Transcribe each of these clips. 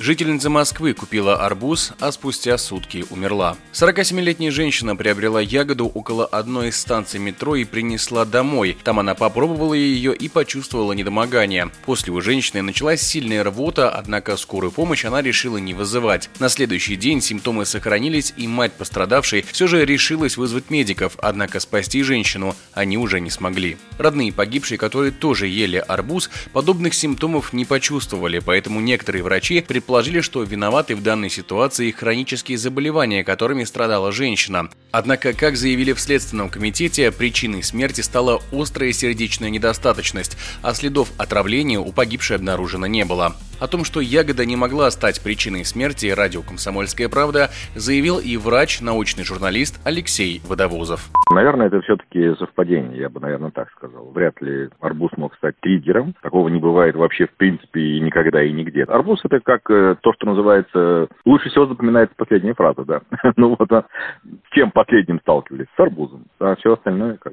Жительница Москвы купила арбуз, а спустя сутки умерла. 47-летняя женщина приобрела ягоду около одной из станций метро и принесла домой. Там она попробовала ее и почувствовала недомогание. После у женщины началась сильная рвота, однако скорую помощь она решила не вызывать. На следующий день симптомы сохранились, и мать пострадавшей все же решилась вызвать медиков, однако спасти женщину они уже не смогли. Родные погибшей, которые тоже ели арбуз, подобных симптомов не почувствовали, поэтому некоторые врачи предположили, предположили, что виноваты в данной ситуации хронические заболевания, которыми страдала женщина. Однако, как заявили в Следственном комитете, причиной смерти стала острая сердечная недостаточность, а следов отравления у погибшей обнаружено не было. О том, что ягода не могла стать причиной смерти, радио «Комсомольская правда» заявил и врач, научный журналист Алексей Водовозов. Наверное, это все-таки совпадение, я бы, наверное, так сказал. Вряд ли арбуз мог стать триггером. Такого не бывает вообще в принципе и никогда и нигде. Арбуз это как э, то, что называется... Лучше всего запоминается последняя фраза, да. ну вот, а, чем последним сталкивались? С арбузом. А все остальное как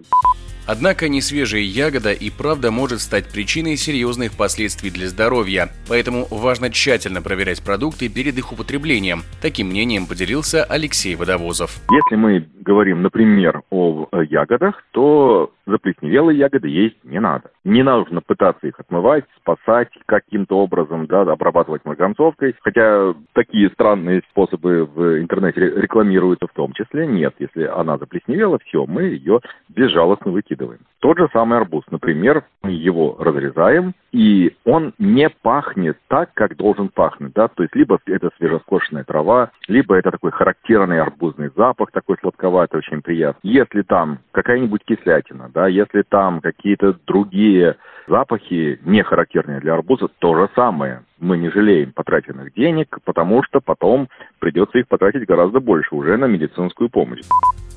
Однако несвежая ягода и правда может стать причиной серьезных последствий для здоровья, поэтому важно тщательно проверять продукты перед их употреблением. Таким мнением поделился Алексей Водовозов. Если мы говорим, например, о ягодах, то заплесневелые ягоды есть не надо. Не нужно пытаться их отмывать, спасать каким-то образом, да, обрабатывать марганцовкой. Хотя такие странные способы в интернете рекламируются в том числе. Нет, если она заплесневела, все, мы ее безжалостно выкидываем. Тот же самый арбуз. Например, мы его разрезаем, и он не пахнет так, как должен пахнуть. Да? То есть либо это свежескошенная трава, либо это такой характерный арбузный запах, такой сладковатый, очень приятный. Если там какая-нибудь кислятина, да, если там какие-то другие запахи, не характерные для арбуза, то же самое. Мы не жалеем потраченных денег, потому что потом придется их потратить гораздо больше уже на медицинскую помощь.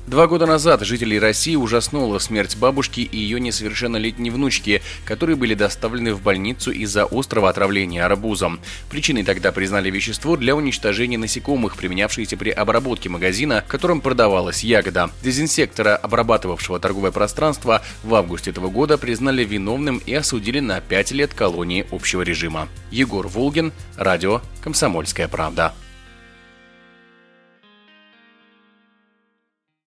Два года назад жителей России ужаснула смерть бабушки и ее несовершеннолетней внучки, которые были доставлены в больницу из-за острого отравления арбузом. Причиной тогда признали вещество для уничтожения насекомых, применявшееся при обработке магазина, в котором продавалась ягода. Дезинсектора, обрабатывавшего торговое пространство, в августе этого года признали виновным и осудили на 5 лет колонии общего режима. Егор Волгин, радио «Комсомольская правда».